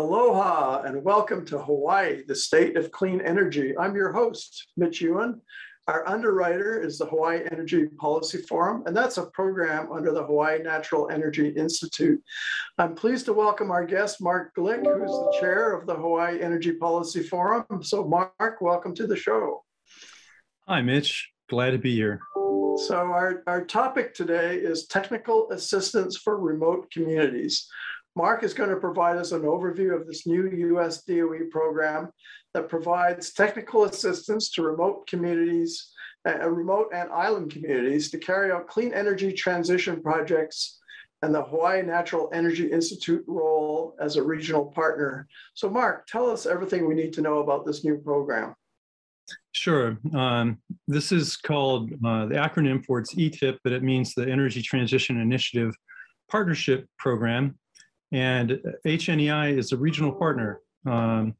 Aloha and welcome to Hawaii, the state of clean energy. I'm your host, Mitch Ewan. Our underwriter is the Hawaii Energy Policy Forum, and that's a program under the Hawaii Natural Energy Institute. I'm pleased to welcome our guest, Mark Glick, who's the chair of the Hawaii Energy Policy Forum. So, Mark, welcome to the show. Hi, Mitch. Glad to be here. So, our, our topic today is technical assistance for remote communities. Mark is going to provide us an overview of this new US DOE program that provides technical assistance to remote communities, uh, remote and island communities to carry out clean energy transition projects and the Hawaii Natural Energy Institute role as a regional partner. So Mark, tell us everything we need to know about this new program. Sure. Um, this is called, uh, the acronym for it's ETIP, but it means the Energy Transition Initiative Partnership Program. And HNEI is a regional partner. Um,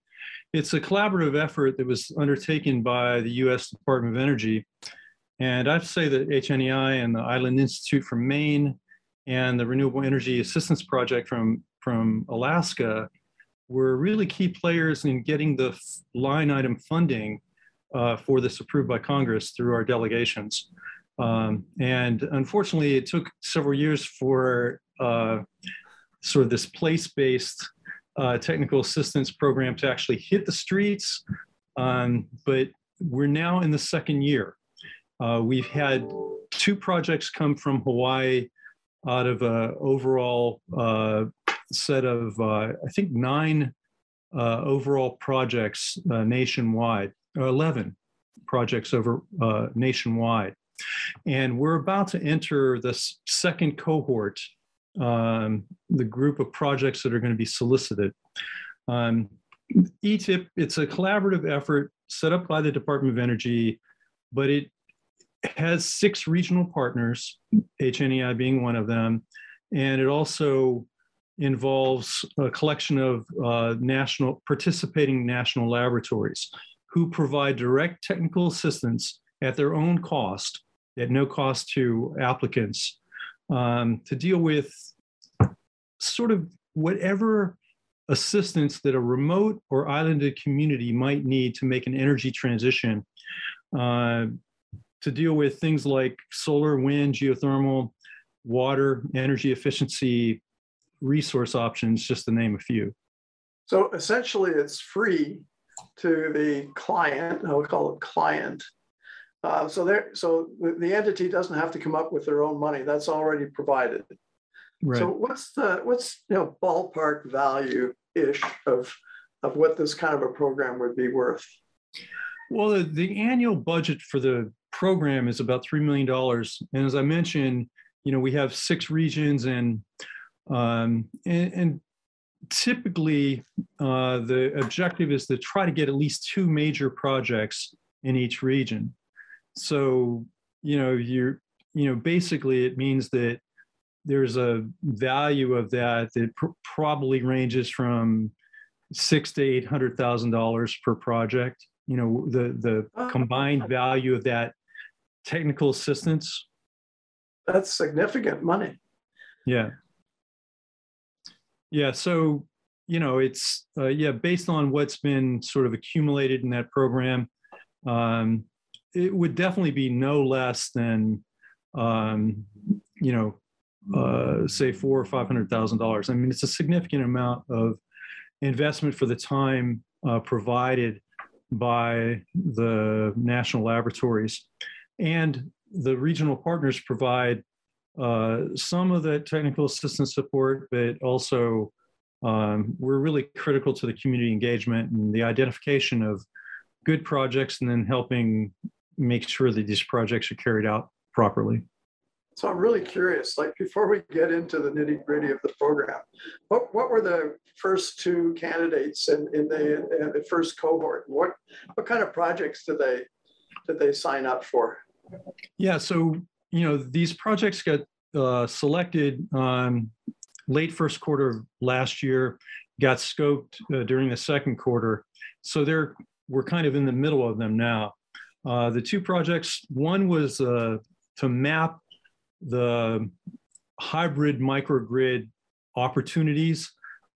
it's a collaborative effort that was undertaken by the US Department of Energy. And I have to say that HNEI and the Island Institute from Maine and the Renewable Energy Assistance Project from, from Alaska were really key players in getting the line item funding uh, for this approved by Congress through our delegations. Um, and unfortunately, it took several years for uh, sort of this place-based uh, technical assistance program to actually hit the streets. Um, but we're now in the second year. Uh, we've had two projects come from Hawaii out of an overall uh, set of, uh, I think, nine uh, overall projects uh, nationwide, 11 projects over nationwide. And we're about to enter this second cohort um, the group of projects that are going to be solicited. Um, ETIP, it's a collaborative effort set up by the Department of Energy, but it has six regional partners, HNEI being one of them, and it also involves a collection of uh, national participating national laboratories who provide direct technical assistance at their own cost, at no cost to applicants, um, to deal with sort of whatever assistance that a remote or islanded community might need to make an energy transition uh, to deal with things like solar, wind, geothermal, water, energy efficiency, resource options, just to name a few. So essentially, it's free to the client. I'll call it client uh, so there, so the entity doesn't have to come up with their own money. That's already provided. Right. So what's the what's you know ballpark value ish of of what this kind of a program would be worth? Well, the, the annual budget for the program is about three million dollars, and as I mentioned, you know we have six regions, and um, and, and typically uh, the objective is to try to get at least two major projects in each region. So, you know, you're, you know, basically it means that there's a value of that that pr- probably ranges from six to eight hundred thousand dollars per project. You know, the the oh, combined value of that technical assistance. That's significant money. Yeah. Yeah. So, you know, it's uh, yeah, based on what's been sort of accumulated in that program. Um, it would definitely be no less than, um, you know, uh, say four or five hundred thousand dollars. I mean, it's a significant amount of investment for the time uh, provided by the national laboratories, and the regional partners provide uh, some of the technical assistance support, but also um, we're really critical to the community engagement and the identification of good projects, and then helping make sure that these projects are carried out properly. So I'm really curious, like before we get into the nitty gritty of the program, what, what were the first two candidates in, in, the, in the first cohort? What, what kind of projects did they, did they sign up for? Yeah, so, you know, these projects got uh, selected um, late first quarter of last year, got scoped uh, during the second quarter. So they're, we're kind of in the middle of them now. Uh, the two projects, one was uh, to map the hybrid microgrid opportunities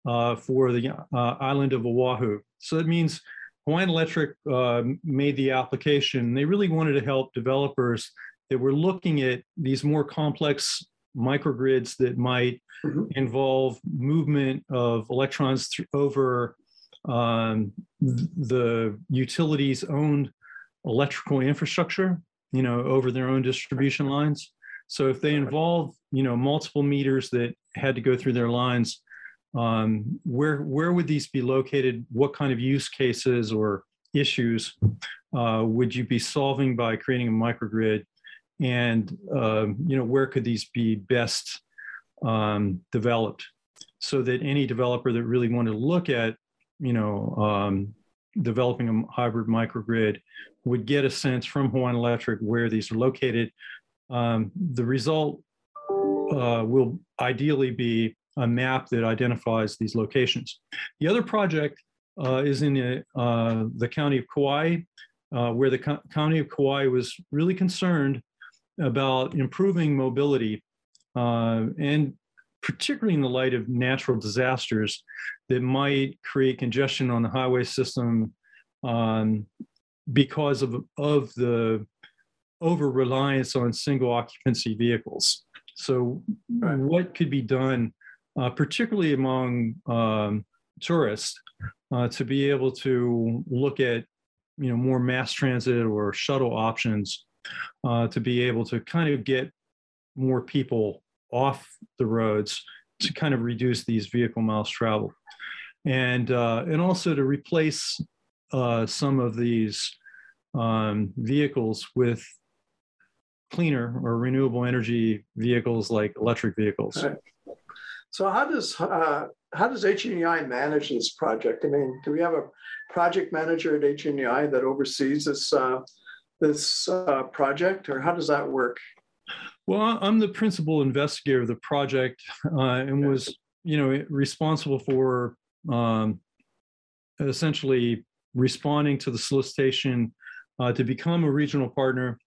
uh, for the uh, island of Oahu. So that means Hawaiian Electric uh, made the application. They really wanted to help developers that were looking at these more complex microgrids that might Mhm. involve movement of electrons th- over um, the utilities owned electrical infrastructure, you know, over their own distribution lines. So if they involve, you know, multiple meters that had to go through their lines, um, where where would these be located? What kind of use cases or issues uh, would you be solving by creating a microgrid? And um, you know, where could these be best um, developed? So that any developer that really wanted to look at, you know, um, developing a hybrid microgrid would get a sense from Hawaiian Electric where these are located. Um, the result uh, will ideally be a map that identifies these locations. The other project uh, is in the, uh, the county of Kauai, uh, where the co- county of Kauai was really concerned about improving mobility uh, and particularly in the light of natural disasters that might create congestion on the highway system um, because of, of the over reliance on single occupancy vehicles. So, Right. what could be done, uh, particularly among um, tourists, uh, to be able to look at, you know, more mass transit or shuttle options, uh, to be able to kind of get more people off the roads to kind of reduce these vehicle miles traveled, and uh, and also to replace uh, some of these um, vehicles with cleaner or renewable energy vehicles like electric vehicles. Right. So how does, uh, how does HNEI manage this project? I mean, do we have a project manager at HNEI that oversees this, uh, this uh, project, or how does that work? Well, I'm the principal investigator of the project uh, and was, you know, responsible for um, essentially responding to the solicitation uh, to become a regional partner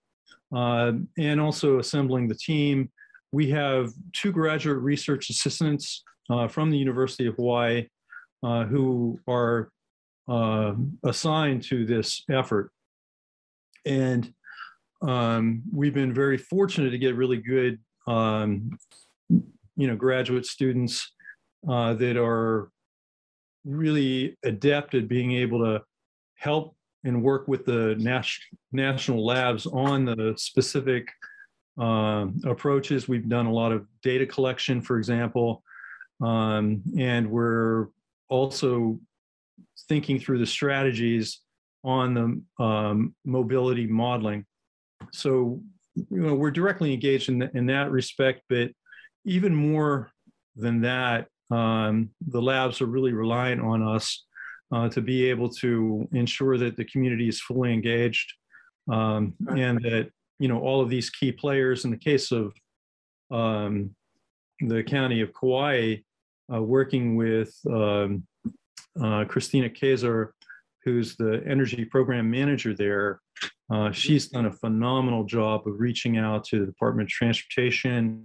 uh, and also assembling the team. We have two graduate research assistants uh, from the University of Hawaii uh, who are uh, assigned to this effort. And um, we've been very fortunate to get really good, um, you know, graduate students uh, that are really adept at being able to help and work with the nas- national labs on the specific um, approaches. We've done a lot of data collection, for example, um, and we're also thinking through the strategies on the um, mobility modeling. So, you know, we're directly engaged in, in that respect, but even more than that, um, the labs are really reliant on us uh, to be able to ensure that the community is fully engaged um, and that you know all of these key players in the case of um, the county of Kauai uh, working with um, uh, Christina Kaiser, who's the energy program manager there. Uh, she's done a phenomenal job of reaching out to the Department of Transportation,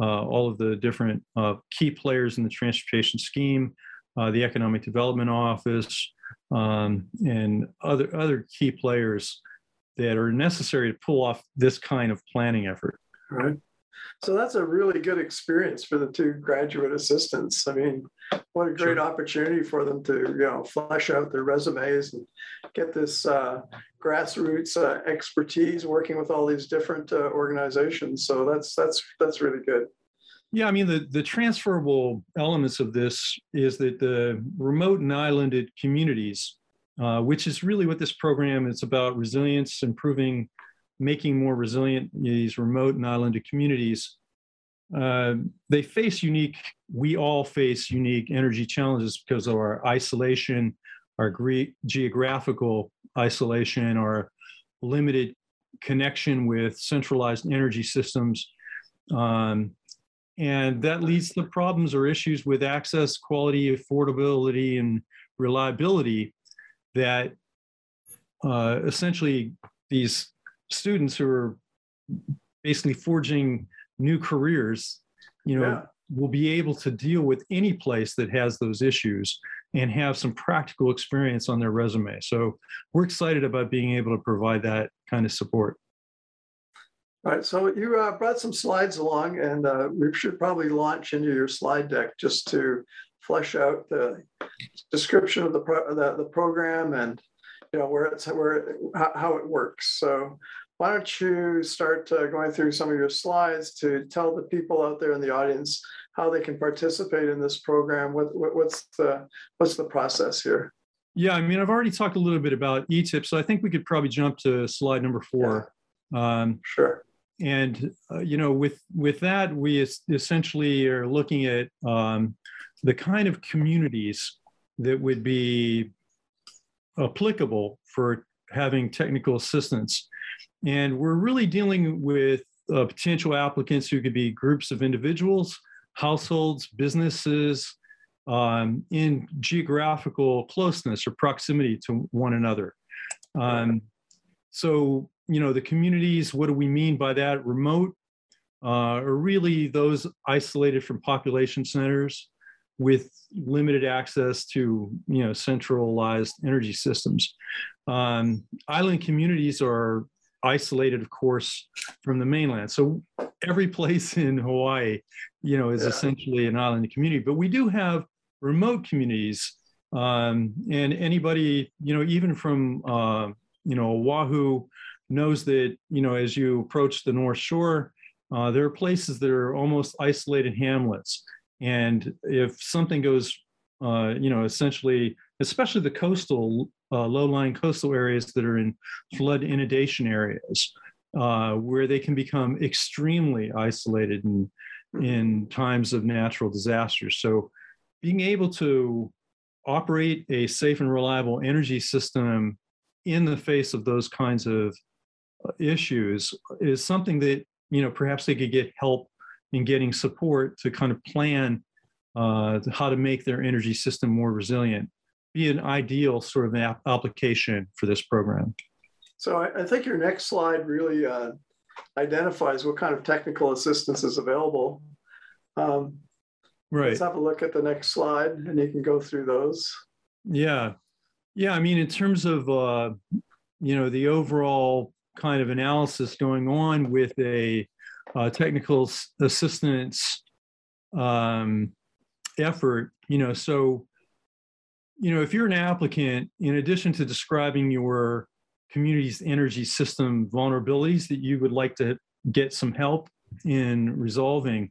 uh, all of the different uh, key players in the transportation scheme, uh, the Economic Development Office, um, and other other key players that are necessary to pull off this kind of planning effort. Right. So that's a really good experience for the two graduate assistants. I mean, what a great Sure. opportunity for them to, you know, flesh out their resumes and get this uh, grassroots uh, expertise working with all these different uh, organizations. So that's that's that's really good. Yeah, I mean the the transferable elements of this is that the remote and islanded communities, uh, which is really what this program is about, resilience, improving, making more resilient these remote and islanded communities. Uh, they face unique. We all face unique energy challenges because of our isolation, our geographical isolation, our limited connection with centralized energy systems. Um, and that leads to problems or issues with access, quality, affordability, and reliability that uh, essentially these students who are basically forging new careers, you know, Yeah. will be able to deal with any place that has those issues and have some practical experience on their resume. So we're excited about being able to provide that kind of support. All right, so you uh, brought some slides along, and uh, we should probably launch into your slide deck just to flesh out the description of the pro- the, the program and you know where it's where how, how it works. So why don't you start uh, going through some of your slides to tell the people out there in the audience how they can participate in this program? What, what what's the what's the process here? Yeah, I mean, I've already talked a little bit about ETIP, so I think we could probably jump to slide number four. Yeah. Um, sure and uh, you know with with that we es- essentially are looking at um, the kind of communities that would be applicable for having technical assistance. And we're really dealing with uh, potential applicants who could be groups of individuals households businesses um, in geographical closeness or proximity to one another. Um, so you know, the communities, what do we mean by that? Remote uh, are really those isolated from population centers with limited access to, you know, centralized energy systems. Um, island communities are isolated, of course, from the mainland. So every place in Hawaii, you know, is yeah. essentially an island community. But we do have remote communities, um, and anybody, you know, even from uh, you know Oahu knows that you know as you approach the North Shore, uh, there are places that are almost isolated hamlets, and if something goes, uh, you know, essentially, especially the coastal, uh, low-lying coastal areas that are in flood inundation areas, uh, where they can become extremely isolated in in times of natural disasters. So, being able to operate a safe and reliable energy system in the face of those kinds of issues is something that you know perhaps they could get help in getting support to kind of plan uh, how to make their energy system more resilient be an ideal sort of ap- application for this program. So I, I think your next slide really uh, identifies what kind of technical assistance is available. Um, right. let's have a look at the next slide and you can go through those. Yeah. Yeah i mean in terms of uh, you know the overall kind of analysis going on with a uh, technical assistance um, effort. You know, so you know if you're an applicant, in addition to describing your community's energy system vulnerabilities that you would like to get some help in resolving.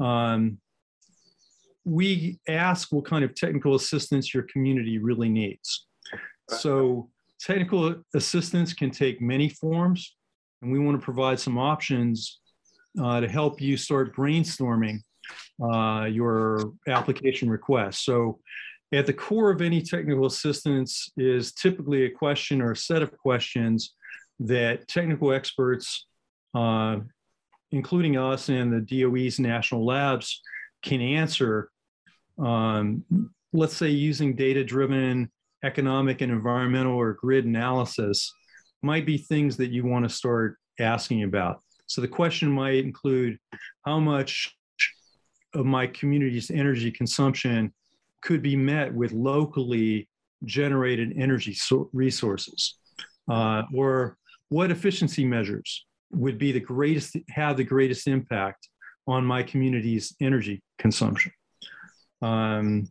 Um, we ask what kind of technical assistance your community really needs. So technical assistance can take many forms, and we want to provide some options uh, to help you start brainstorming uh, your application request. So, at the core of any technical assistance is typically a question or a set of questions that technical experts, uh, including us and the DOE's national labs, can answer. Um, let's say using data driven economic and environmental or grid analysis might be things that you want to start asking about. So the question might include how much of my community's energy consumption could be met with locally generated energy so resources, uh, or what efficiency measures would be the greatest have the greatest impact on my community's energy consumption. Um,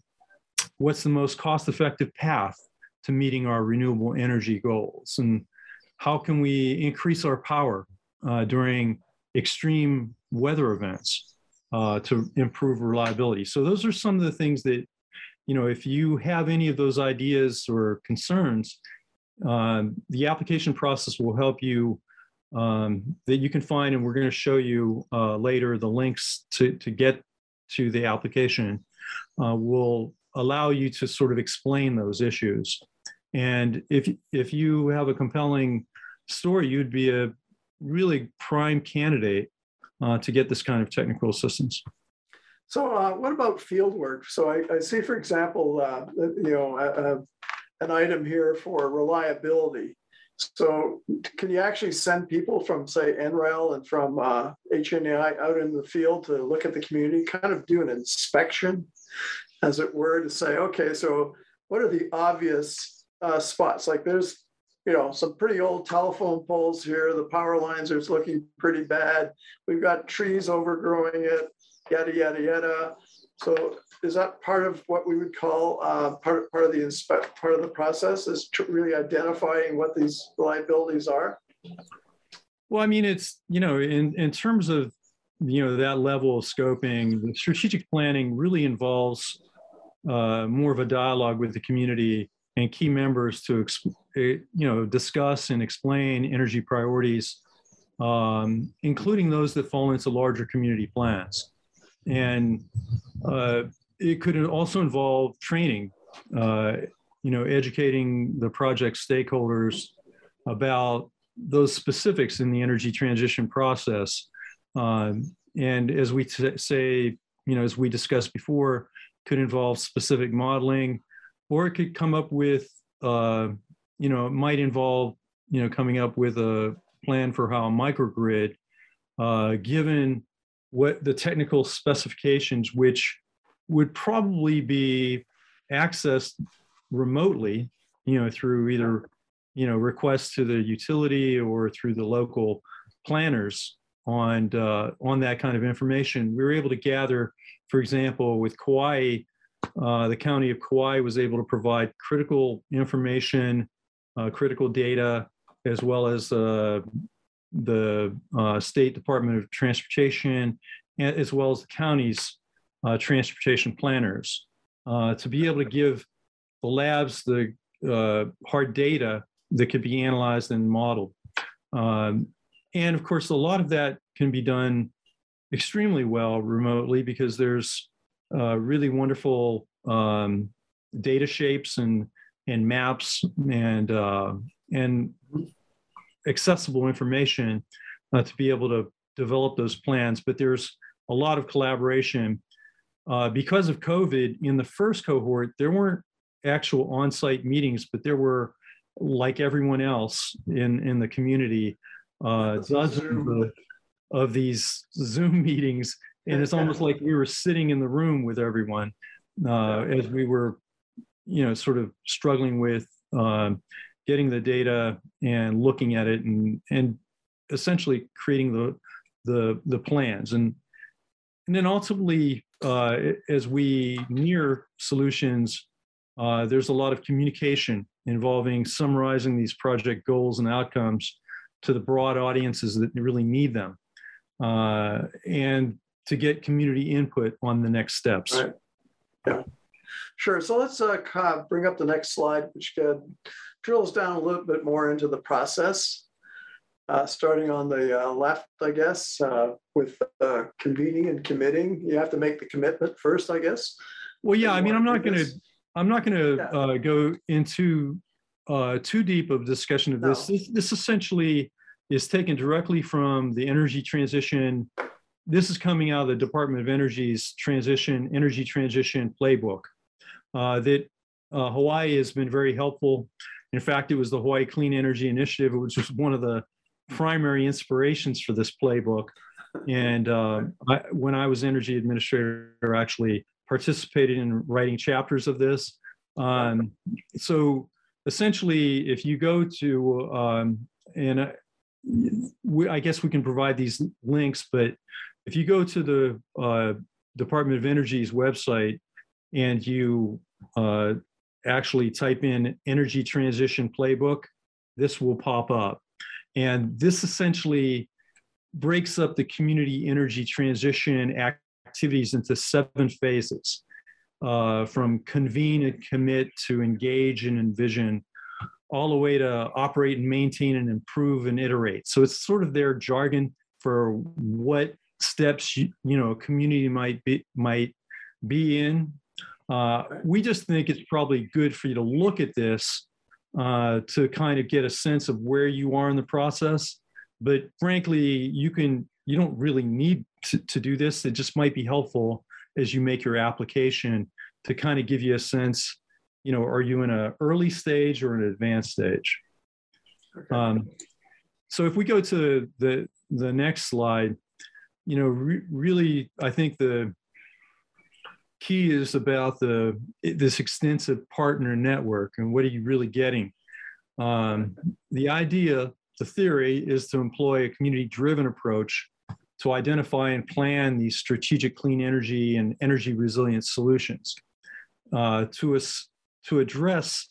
what's the most cost effective path to meeting our renewable energy goals? And how can we increase our power uh, during extreme weather events uh, to improve reliability? So, those are some of the things that, you know, if you have any of those ideas or concerns, uh, the application process will help you um, that you can find, and we're going to show you uh, later the links to, to get to the application uh, will allow you to sort of explain those issues. And if if you have a compelling story, you'd be a really prime candidate uh, to get this kind of technical assistance. So, uh, what about field work? So, I, I see, for example, uh, you know, an item here for reliability. So can you actually send people from, say, NREL and from uh, HNI out in the field to look at the community, kind of do an inspection, as it were, to say, okay, so what are the obvious uh, spots? Like there's, you know, some pretty old telephone poles here. The power lines are looking pretty bad. We've got trees overgrowing it, yada, yada, yada. So is that part of what we would call uh, part, part of the inspect, part of the process is really identifying what these liabilities are? Well, I mean, it's, you know, in, in terms of, you know, that level of scoping, the strategic planning really involves uh, more of a dialogue with the community and key members to, eh, you know, discuss and explain energy priorities, um, including those that fall into larger community plans. And uh, it could also involve training, uh, you know, educating the project stakeholders about those specifics in the energy transition process. Um, and as we t- say, you know, as we discussed before, could involve specific modeling, or it could come up with, uh, you know, it might involve, you know, coming up with a plan for how a microgrid, uh, given what the technical specifications, which would probably be accessed remotely, you know, through either, you know, requests to the utility or through the local planners on uh, on that kind of information. We were able to gather, for example, with Kauai, uh, the county of Kauai was able to provide critical information, critical data, as well as uh, the uh, State Department of Transportation, as well as the county's uh, transportation planners uh, to be able to give the labs the uh, hard data that could be analyzed and modeled. Um, and of course, a lot of that can be done extremely well remotely because there's uh, really wonderful um, data shapes and and maps and uh, and accessible information uh, to be able to develop those plans. But there's a lot of collaboration uh, because of COVID, in the first cohort, there weren't actual on-site meetings, but there were, like everyone else in in the community, uh, dozens of, of these Zoom meetings, and it's almost like we were sitting in the room with everyone uh, as we were, you know, sort of struggling with um, getting the data and looking at it and and essentially creating the the the plans and and then ultimately uh, as we near solutions, uh, there's a lot of communication involving summarizing these project goals and outcomes to the broad audiences that really need them, uh, and to get community input on the next steps. Right. Yeah, sure. So let's uh, kind of bring up the next slide, which drills down a little bit more into the process uh, starting on the uh, left, I guess, uh, with uh, convening and committing. You have to make the commitment first, I guess. Well, yeah. I mean, I'm not going to. I'm not going to yeah. Uh, go into uh, too deep of discussion of this. No. this. This essentially is taken directly from the energy transition. This is coming out of the Department of Energy's transition energy transition playbook. That Hawaii has been very helpful. In fact, it was the Hawaii Clean Energy Initiative, which was one of the primary inspirations for this playbook. And uh, I, when I was energy administrator, I actually participated in writing chapters of this. Um, so essentially, if you go to, um, and I, we, I, guess we can provide these links, but if you go to the uh, Department of Energy's website and you uh, actually type in energy transition playbook, this will pop up. And this essentially breaks up the community energy transition activities into seven phases uh, from convene and commit to engage and envision, all the way to operate and maintain and improve and iterate. So it's sort of their jargon for what steps you, you know a community might be might be in. Uh, we just think it's probably good for you to look at this uh, to kind of get a sense of where you are in the process. But frankly, you can you don't really need to, to do this. It just might be helpful as you make your application to kind of give you a sense. You know, are you in an early stage or an advanced stage? Okay. Um, so if we go to the the next slide, you know, re- really, I think the key is about the this extensive partner network and what are you really getting. Um, the idea, the theory, is to employ a community-driven approach to identify and plan these strategic clean energy and energy resilient solutions uh, to us to address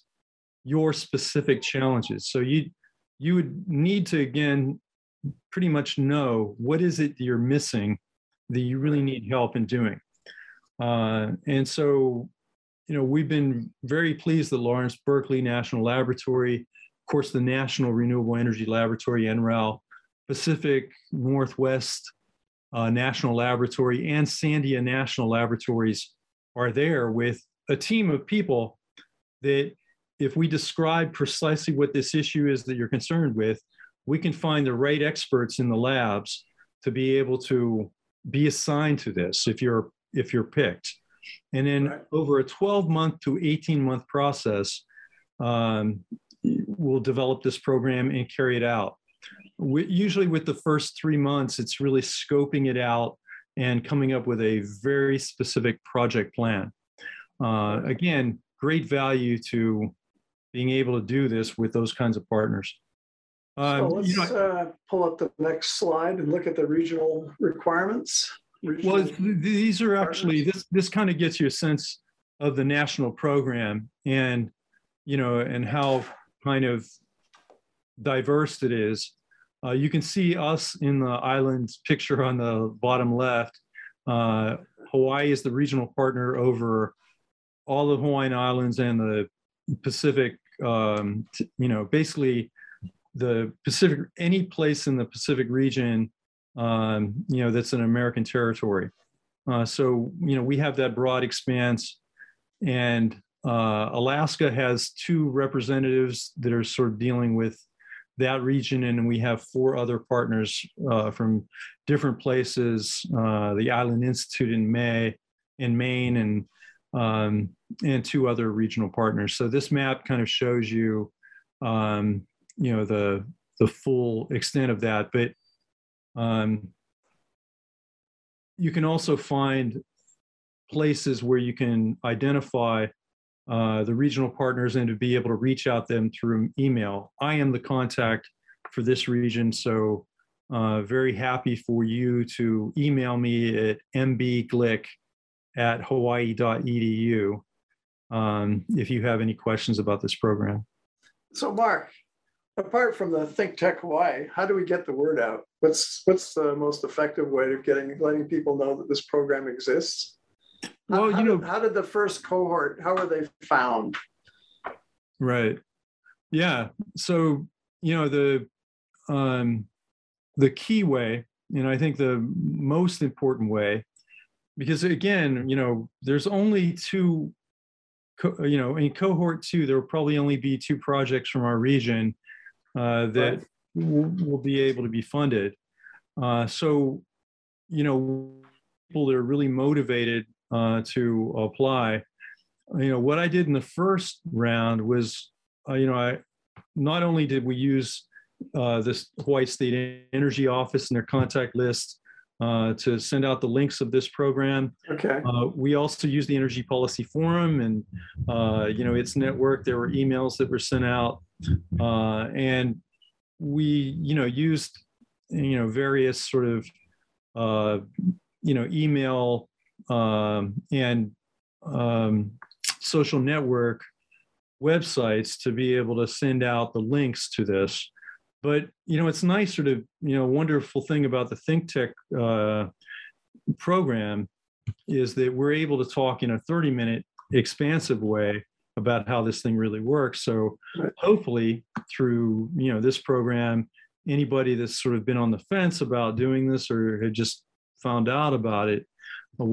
your specific challenges. So you you would need to again pretty much know what is it you're missing that you really need help in doing. Uh, and so, you know, we've been very pleased that Lawrence Berkeley National Laboratory, of course, the National Renewable Energy Laboratory, NREL, Pacific Northwest uh, National Laboratory, and Sandia National Laboratories are there with a team of people that if we describe precisely what this issue is that you're concerned with, we can find the right experts in the labs to be able to be assigned to this. If you're if you're picked. And then Right. over a 12 month to 18 month process, um, we'll develop this program and carry it out. We, usually, with the first three months, it's really scoping it out and coming up with a very specific project plan. Uh, again, great value to being able to do this with those kinds of partners. So Um, you know, let's uh, pull up the next slide and look at the regional requirements. Well, these are actually this this kind of gets you a sense of the national program and you know and how kind of diverse it is. Uh, you can see us in the islands picture on the bottom left. Uh, Hawaii is the regional partner over all the Hawaiian Islands and the Pacific. Um, you know, basically the Pacific, any place in the Pacific region um, you know, that's an American territory. Uh, so, you know, we have that broad expanse, and uh, Alaska has two representatives that are sort of dealing with that region, and we have four other partners uh, from different places: uh, the Island Institute in May, in Maine, and um, and two other regional partners. So this map kind of shows you, um, you know, the the full extent of that, but um, you can also find places where you can identify uh, the regional partners and to be able to reach out them through email. I am the contact for this region, so uh, very happy for you to email me at mbglick at hawaii.edu um, if you have any questions about this program. So Mark, apart from the Think Tech Hawaii, how do we get the word out? What's, what's the most effective way of getting, letting people know that this program exists? Well, how you did- know- How did the first cohort, how were they found? Right. Yeah. So, you know, the um the key way, and I think the most important way, because again, you know, there's only two you know, in cohort two, there will probably only be two projects from our region uh, that will, will be able to be funded. Uh, so, you know, people that are really motivated uh, to apply. You know, what I did in the first round was, uh, you know, I not only did we use uh, this Hawaii State Energy Office and their contact list uh, to send out the links of this program, Okay, uh, we also use the Energy Policy Forum and, uh, you know, its network. There were emails that were sent out. Uh, and we, you know, used, you know, various sort of, uh, you know, email um, and um, social network websites to be able to send out the links to this. But, you know, it's nice sort of, you know, wonderful thing about the Think Tech uh, program is that we're able to talk in a 30 minute expansive way about how this thing really works. So hopefully through you know this program anybody that's sort of been on the fence about doing this or had just found out about it uh,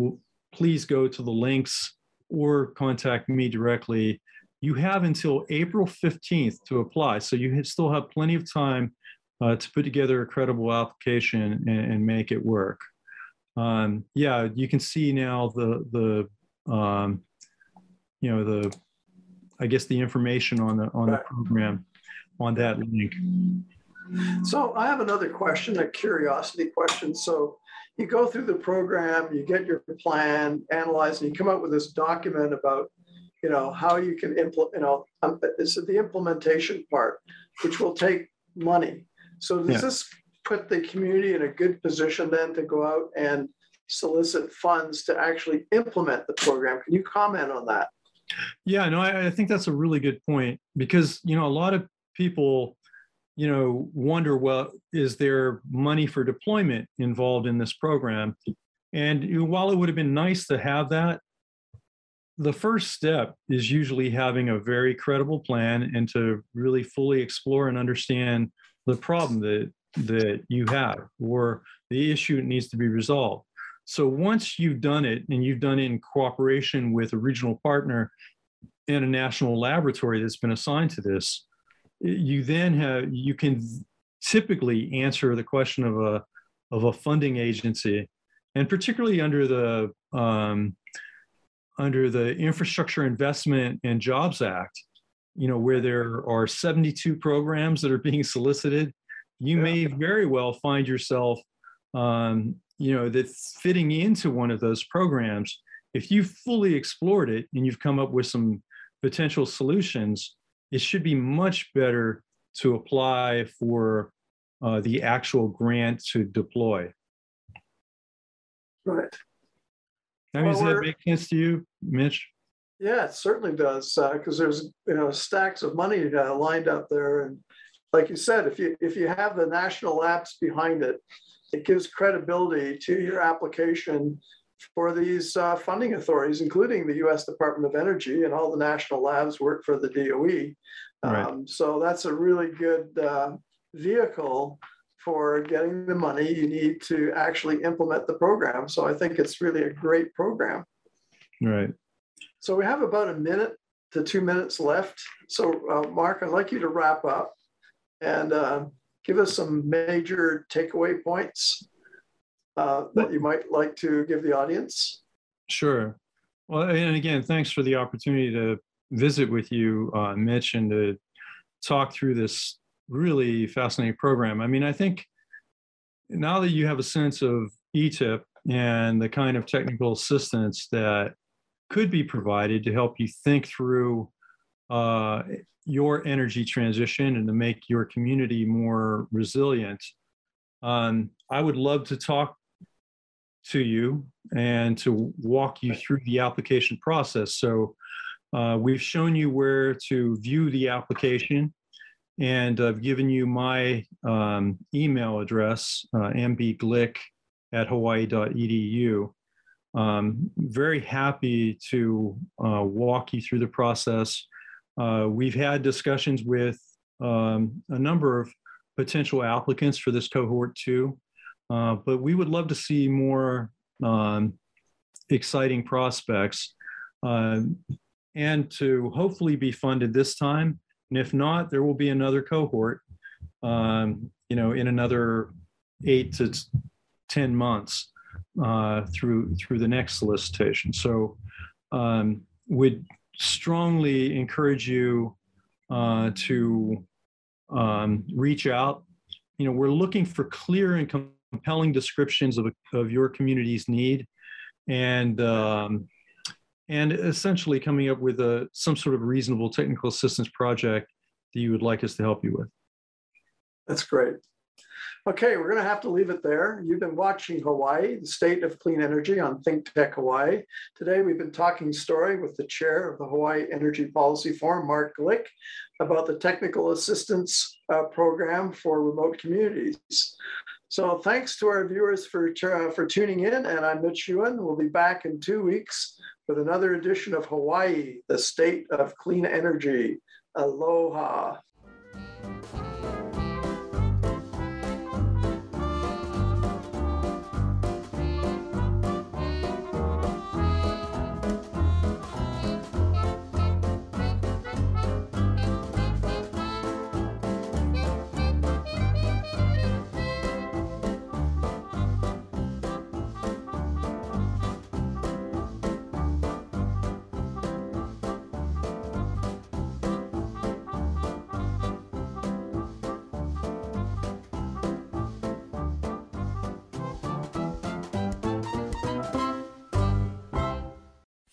please go to the links or contact me directly you have until april 15th to apply so you still have plenty of time uh, to put together a credible application and, and make it work um, yeah, you can see now the the um, you know the I guess the information on the on the program. on that link. So I have another question, a curiosity question. So you go through the program, you get your plan, analyzed, and you come up with this document about, you know, how you can implement, you know, um, it's the implementation part, which will take money. So does Yeah. this put the community in a good position then to go out and solicit funds to actually implement the program? Can you comment on that? Yeah, no, I, I think that's a really good point because you know a lot of people, you know, wonder, well, is there money for deployment involved in this program? And you know, while it would have been nice to have that, the first step is usually having a very credible plan and to really fully explore and understand the problem that that you have or the issue that needs to be resolved. So once you've done it and you've done it in cooperation with a regional partner and a national laboratory that's been assigned to this, you then have you can typically answer the question of a of a funding agency, and particularly under the um, under the Infrastructure Investment and Jobs Act, you know, where there are 72 programs that are being solicited, you Yeah. may very well find yourself, um, you know, that fitting into one of those programs. If you've fully explored it and you've come up with some potential solutions, it should be much better to apply for uh, the actual grant to deploy. Right. I mean, Well, does that make sense to you, Mitch? Yeah, it certainly does, because there's, you know, stacks of money uh, lined up there. And like you said, if you, if you have the national labs behind it, it gives credibility to your application for these uh, funding authorities, including the US Department of Energy and all the national labs work for the DOE. Right. Um, So that's a really good uh, vehicle for getting the money you need to actually implement the program. So I think it's really a great program. Right. So we have about a minute to two minutes left. So uh, Mark, I'd like you to wrap up and uh, give us some major takeaway points uh, that you might like to give the audience. Sure. Well, and again, thanks for the opportunity to visit with you, uh, Mitch, and to talk through this really fascinating program. I mean, I think now that you have a sense of ETIP and the kind of technical assistance that could be provided to help you think through uh, your energy transition and to make your community more resilient, um, I would love to talk to you and to walk you through the application process. So uh, we've shown you where to view the application and I've given you my um, email address, uh, mbglick at hawaii.edu. Um, very happy to uh, walk you through the process. Uh, we've had discussions with um, a number of potential applicants for this cohort too, uh, but we would love to see more um, exciting prospects uh, and to hopefully be funded this time. And if not, there will be another cohort, um, you know, in another eight to 10 months uh, through through the next solicitation. So um, would strongly encourage you uh, to um, reach out. You know, we're looking for clear and compelling descriptions of, of your community's need and um, and essentially coming up with a some sort of reasonable technical assistance project that you would like us to help you with. That's great. Okay, we're going to have to leave it there. You've been watching Hawaii, the state of clean energy on Think Tech Hawaii. Today, we've been talking story with the chair of the Hawaii Energy Policy Forum, Mark Glick, about the technical assistance uh, program for remote communities. So thanks to our viewers for, uh, for tuning in, and I'm Mitch Ewan. We'll be back in two weeks with another edition of Hawaii, the state of clean energy. Aloha.